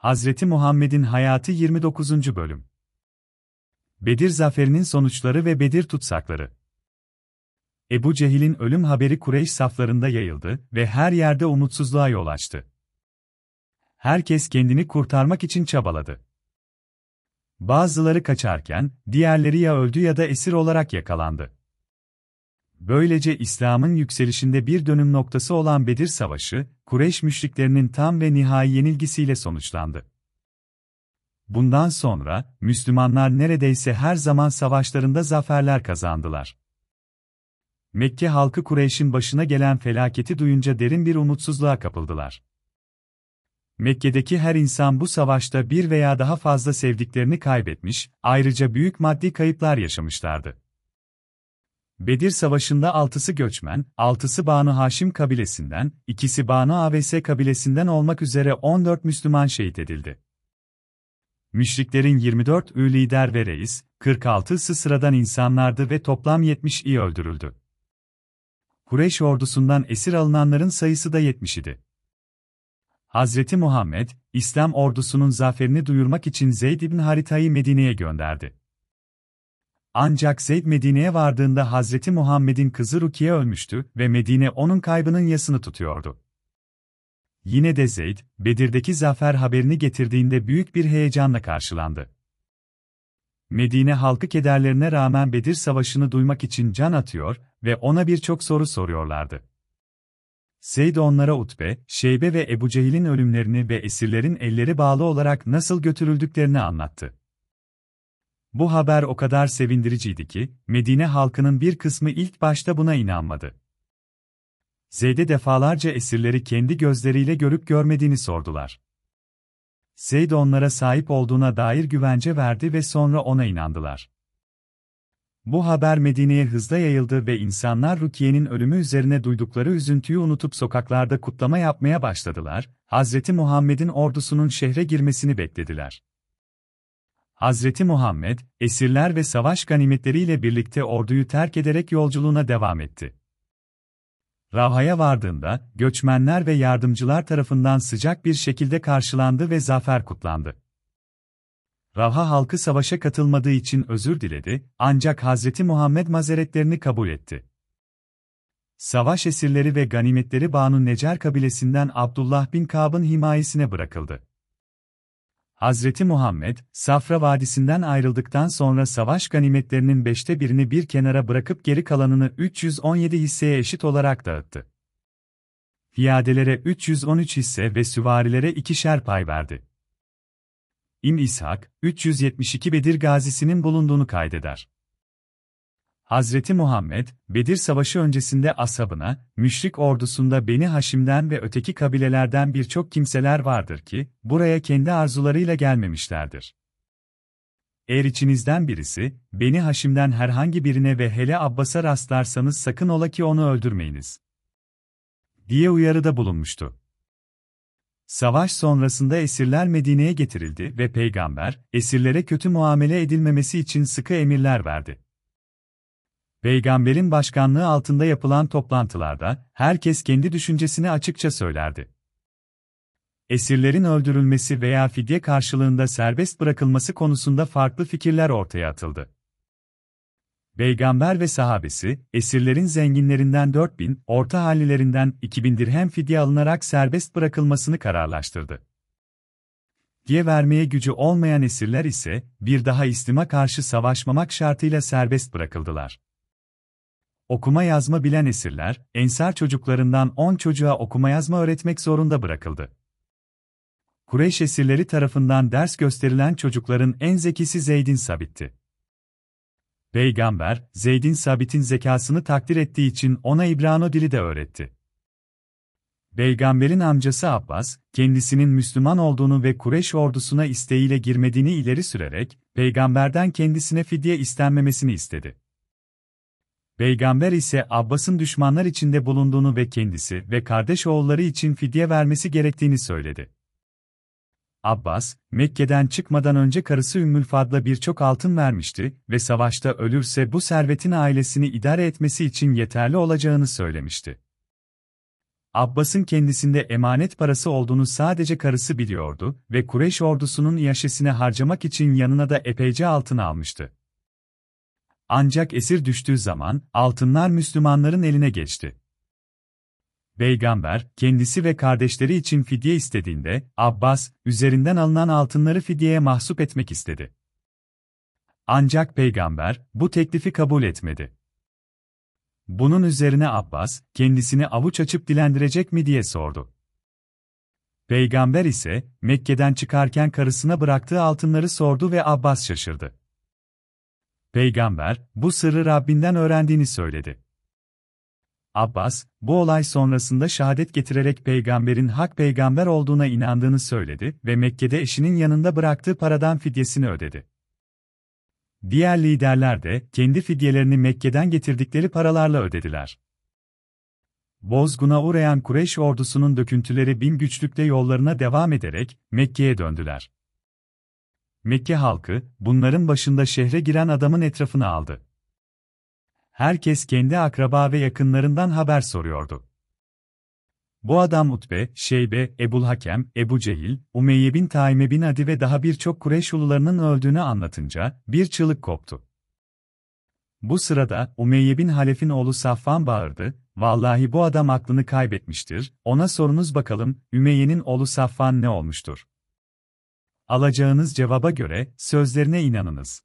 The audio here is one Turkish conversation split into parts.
Hazreti Muhammed'in hayatı 29. bölüm. Bedir zaferinin sonuçları ve Bedir tutsakları. Ebu Cehil'in ölüm haberi Kureyş saflarında yayıldı ve her yerde umutsuzluğa yol açtı. Herkes kendini kurtarmak için çabaladı. Bazıları kaçarken, diğerleri ya öldü ya da esir olarak yakalandı. Böylece İslam'ın yükselişinde bir dönüm noktası olan Bedir Savaşı, Kureyş müşriklerinin tam ve nihai yenilgisiyle sonuçlandı. Bundan sonra, Müslümanlar neredeyse her zaman savaşlarında zaferler kazandılar. Mekke halkı Kureyş'in başına gelen felaketi duyunca derin bir umutsuzluğa kapıldılar. Mekke'deki her insan bu savaşta bir veya daha fazla sevdiklerini kaybetmiş, ayrıca büyük maddi kayıplar yaşamışlardı. Bedir Savaşı'nda altısı göçmen, altısı Banu Haşim kabilesinden, ikisi Banu AVS kabilesinden olmak üzere 14 Müslüman şehit edildi. Müşriklerin 24 ü lider ve reis, 46'sı sıradan insanlardı ve toplam 70 iyi öldürüldü. Kureyş ordusundan esir alınanların sayısı da 70 idi. Hazreti Muhammed, İslam ordusunun zaferini duyurmak için Zeyd ibn Harita'yı Medine'ye gönderdi. Ancak Zeyd Medine'ye vardığında Hazreti Muhammed'in kızı Rukiye ölmüştü ve Medine onun kaybının yasını tutuyordu. Yine de Zeyd, Bedir'deki zafer haberini getirdiğinde büyük bir heyecanla karşılandı. Medine halkı kederlerine rağmen Bedir Savaşı'nı duymak için can atıyor ve ona birçok soru soruyorlardı. Zeyd onlara Utbe, Şeybe ve Ebu Cehil'in ölümlerini ve esirlerin elleri bağlı olarak nasıl götürüldüklerini anlattı. Bu haber o kadar sevindiriciydi ki, Medine halkının bir kısmı ilk başta buna inanmadı. Zeyd'e defalarca esirleri kendi gözleriyle görüp görmediğini sordular. Zeyd onlara sahip olduğuna dair güvence verdi ve sonra ona inandılar. Bu haber Medine'ye hızla yayıldı ve insanlar Rukiye'nin ölümü üzerine duydukları üzüntüyü unutup sokaklarda kutlama yapmaya başladılar, Hazreti Muhammed'in ordusunun şehre girmesini beklediler. Hazreti Muhammed, esirler ve savaş ganimetleriyle birlikte orduyu terk ederek yolculuğuna devam etti. Ravha'ya vardığında, göçmenler ve yardımcılar tarafından sıcak bir şekilde karşılandı ve zafer kutlandı. Ravha halkı savaşa katılmadığı için özür diledi, ancak Hazreti Muhammed mazeretlerini kabul etti. Savaş esirleri ve ganimetleri Banu Necer kabilesinden Abdullah bin Kab'ın himayesine bırakıldı. Hazreti Muhammed, Safra Vadisi'nden ayrıldıktan sonra savaş ganimetlerinin beşte birini bir kenara bırakıp geri kalanını 317 hisseye eşit olarak dağıttı. Fiyadelere 313 hisse ve süvarilere ikişer pay verdi. İm İshak, 372 Bedir gazisinin bulunduğunu kaydeder. Hazreti Muhammed, Bedir Savaşı öncesinde ashabına, müşrik ordusunda Beni Haşim'den ve öteki kabilelerden birçok kimseler vardır ki, buraya kendi arzularıyla gelmemişlerdir. Eğer içinizden birisi, Beni Haşim'den herhangi birine ve hele Abbas'a rastlarsanız sakın ola ki onu öldürmeyiniz. Diye uyarıda bulunmuştu. Savaş sonrasında esirler Medine'ye getirildi ve peygamber, esirlere kötü muamele edilmemesi için sıkı emirler verdi. Peygamberin başkanlığı altında yapılan toplantılarda, herkes kendi düşüncesini açıkça söylerdi. Esirlerin öldürülmesi veya fidye karşılığında serbest bırakılması konusunda farklı fikirler ortaya atıldı. Peygamber ve sahabesi, esirlerin zenginlerinden 4000, orta hallilerinden 2000 dirhem fidye alınarak serbest bırakılmasını kararlaştırdı. Diye vermeye gücü olmayan esirler ise, bir daha İslim'e karşı savaşmamak şartıyla serbest bırakıldılar. Okuma yazma bilen esirler, ensar çocuklarından 10 çocuğa okuma yazma öğretmek zorunda bırakıldı. Kureyş esirleri tarafından ders gösterilen çocukların en zekisi Zeyd'in Sabit'ti. Peygamber, Zeyd'in Sabit'in zekasını takdir ettiği için ona İbrano dili de öğretti. Peygamberin amcası Abbas, kendisinin Müslüman olduğunu ve Kureyş ordusuna isteğiyle girmediğini ileri sürerek, peygamberden kendisine fidye istenmemesini istedi. Peygamber ise Abbas'ın düşmanlar içinde bulunduğunu ve kendisi ve kardeş oğulları için fidye vermesi gerektiğini söyledi. Abbas, Mekke'den çıkmadan önce karısı Ümmül Fadl'a birçok altın vermişti ve savaşta ölürse bu servetin ailesini idare etmesi için yeterli olacağını söylemişti. Abbas'ın kendisinde emanet parası olduğunu sadece karısı biliyordu ve Kureyş ordusunun iaşesine harcamak için yanına da epeyce altın almıştı. Ancak esir düştüğü zaman altınlar Müslümanların eline geçti. Peygamber, kendisi ve kardeşleri için fidye istediğinde, Abbas, üzerinden alınan altınları fidyeye mahsup etmek istedi. Ancak peygamber, bu teklifi kabul etmedi. Bunun üzerine Abbas, kendisini avuç açıp dilendirecek mi diye sordu. Peygamber ise, Mekke'den çıkarken karısına bıraktığı altınları sordu ve Abbas şaşırdı. Peygamber, bu sırrı Rabbinden öğrendiğini söyledi. Abbas, bu olay sonrasında şehadet getirerek peygamberin hak peygamber olduğuna inandığını söyledi ve Mekke'de eşinin yanında bıraktığı paradan fidyesini ödedi. Diğer liderler de kendi fidyelerini Mekke'den getirdikleri paralarla ödediler. Bozguna uğrayan Kureyş ordusunun döküntüleri bin güçlükle yollarına devam ederek Mekke'ye döndüler. Mekke halkı, bunların başında şehre giren adamın etrafını aldı. Herkes kendi akraba ve yakınlarından haber soruyordu. Bu adam Utbe, Şeybe, Ebul Hakem, Ebu Cehil, Umeyye bin Taime bin Adi ve daha birçok Kureyş ulularının öldüğünü anlatınca bir çığlık koptu. Bu sırada Umeyye bin Halef'in oğlu Safvan bağırdı, vallahi bu adam aklını kaybetmiştir, ona sorunuz bakalım, Ümeyye'nin oğlu Safvan ne olmuştur? Alacağınız cevaba göre, sözlerine inanınız.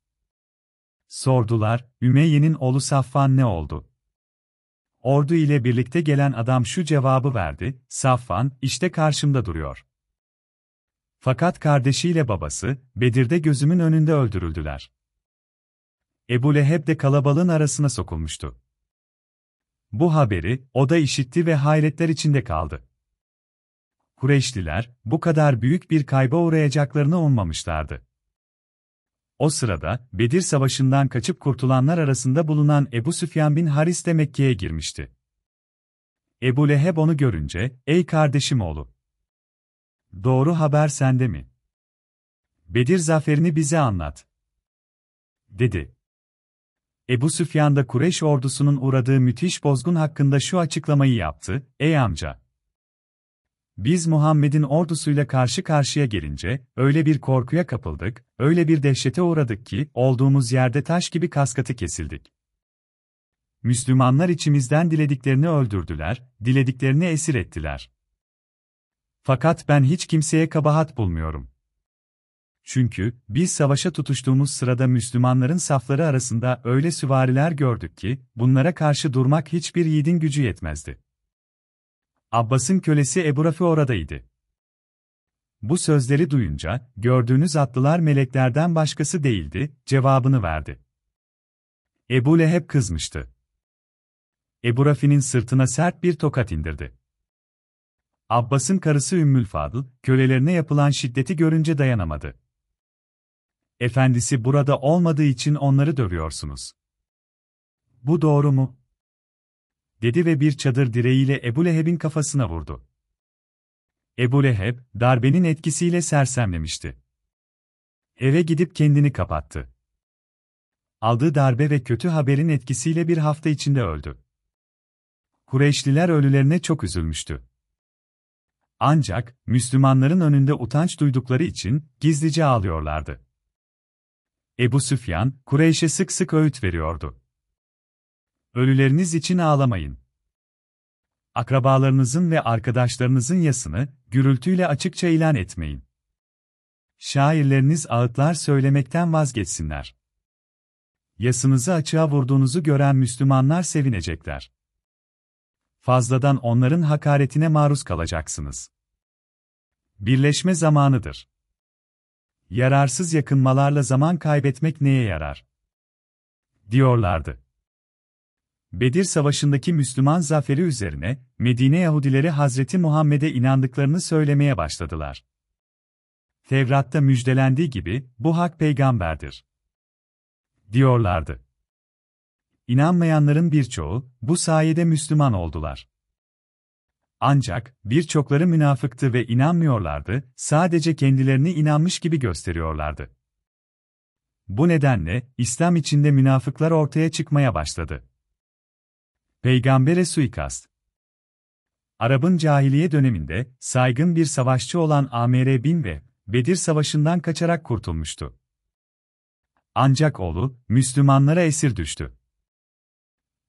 Sordular, Ümeyye'nin oğlu Safvan ne oldu? Ordu ile birlikte gelen adam şu cevabı verdi, Safvan, işte karşımda duruyor. Fakat kardeşiyle babası, Bedir'de gözümün önünde öldürüldüler. Ebu Leheb de kalabalığın arasına sokulmuştu. Bu haberi, o da işitti ve hayretler içinde kaldı. Kureyşliler, bu kadar büyük bir kayba uğrayacaklarını ummamışlardı. O sırada, Bedir Savaşı'ndan kaçıp kurtulanlar arasında bulunan Ebu Süfyan bin Haris de Mekke'ye girmişti. Ebu Leheb onu görünce, ''Ey kardeşim oğlu! Doğru haber sende mi? Bedir zaferini bize anlat.'' dedi. Ebu Süfyan da Kureyş ordusunun uğradığı müthiş bozgun hakkında şu açıklamayı yaptı, ''Ey amca! Biz Muhammed'in ordusuyla karşı karşıya gelince, öyle bir korkuya kapıldık, öyle bir dehşete uğradık ki, olduğumuz yerde taş gibi kaskatı kesildik. Müslümanlar içimizden dilediklerini öldürdüler, dilediklerini esir ettiler. Fakat ben hiç kimseye kabahat bulmuyorum. Çünkü, biz savaşa tutuştuğumuz sırada Müslümanların safları arasında öyle süvariler gördük ki, bunlara karşı durmak hiçbir yiğidin gücü yetmezdi. Abbas'ın kölesi Ebu Rafi oradaydı. Bu sözleri duyunca, gördüğünüz atlılar meleklerden başkası değildi, cevabını verdi. Ebu Leheb kızmıştı. Ebu Rafi'nin sırtına sert bir tokat indirdi. Abbas'ın karısı Ümmül Fadıl, kölelerine yapılan şiddeti görünce dayanamadı. Efendisi burada olmadığı için onları dövüyorsunuz. Bu doğru mu? Dedi ve bir çadır direğiyle Ebu Leheb'in kafasına vurdu. Ebu Leheb, darbenin etkisiyle sersemlemişti. Eve gidip kendini kapattı. Aldığı darbe ve kötü haberin etkisiyle bir hafta içinde öldü. Kureyşliler ölülerine çok üzülmüştü. Ancak, Müslümanların önünde utanç duydukları için, gizlice ağlıyorlardı. Ebu Süfyan, Kureyş'e sık sık öğüt veriyordu. Ölüleriniz için ağlamayın. Akrabalarınızın ve arkadaşlarınızın yasını, gürültüyle açıkça ilan etmeyin. Şairleriniz ağıtlar söylemekten vazgeçsinler. Yasınızı açığa vurduğunuzu gören Müslümanlar sevinecekler. Fazladan onların hakaretine maruz kalacaksınız. Birleşme zamanıdır. Yararsız yakınmalarla zaman kaybetmek neye yarar? Diyorlardı. Bedir Savaşı'ndaki Müslüman zaferi üzerine, Medine Yahudileri Hazreti Muhammed'e inandıklarını söylemeye başladılar. Tevrat'ta müjdelendiği gibi, bu hak peygamberdir. Diyorlardı. İnanmayanların birçoğu, bu sayede Müslüman oldular. Ancak, birçokları münafıktı ve inanmıyorlardı, sadece kendilerini inanmış gibi gösteriyorlardı. Bu nedenle, İslam içinde münafıklar ortaya çıkmaya başladı. Peygambere suikast. Arap'ın cahiliye döneminde saygın bir savaşçı olan Amr bin ve Bedir Savaşı'ndan kaçarak kurtulmuştu. Ancak oğlu, Müslümanlara esir düştü.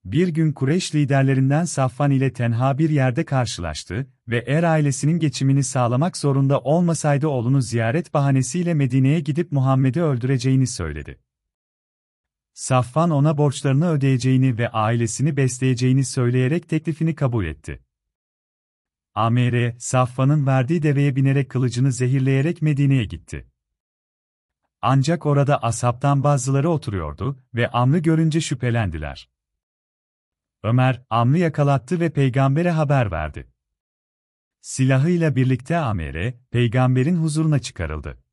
Bir gün Kureyş liderlerinden Safvan ile tenha bir yerde karşılaştı ve er ailesinin geçimini sağlamak zorunda olmasaydı oğlunu ziyaret bahanesiyle Medine'ye gidip Muhammed'i öldüreceğini söyledi. Safvan ona borçlarını ödeyeceğini ve ailesini besleyeceğini söyleyerek teklifini kabul etti. Amr, Safvan'ın verdiği deveye binerek kılıcını zehirleyerek Medine'ye gitti. Ancak orada asaptan bazıları oturuyordu ve Amr'ı görünce şüphelendiler. Ömer, Amr'ı yakalattı ve peygambere haber verdi. Silahıyla birlikte Amr, peygamberin huzuruna çıkarıldı.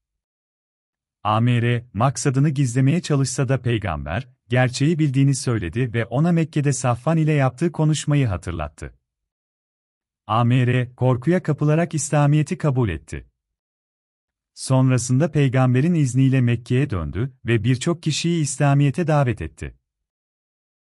Amr, maksadını gizlemeye çalışsa da peygamber, gerçeği bildiğini söyledi ve ona Mekke'de Safvan ile yaptığı konuşmayı hatırlattı. Amr, korkuya kapılarak İslamiyet'i kabul etti. Sonrasında peygamberin izniyle Mekke'ye döndü ve birçok kişiyi İslamiyet'e davet etti.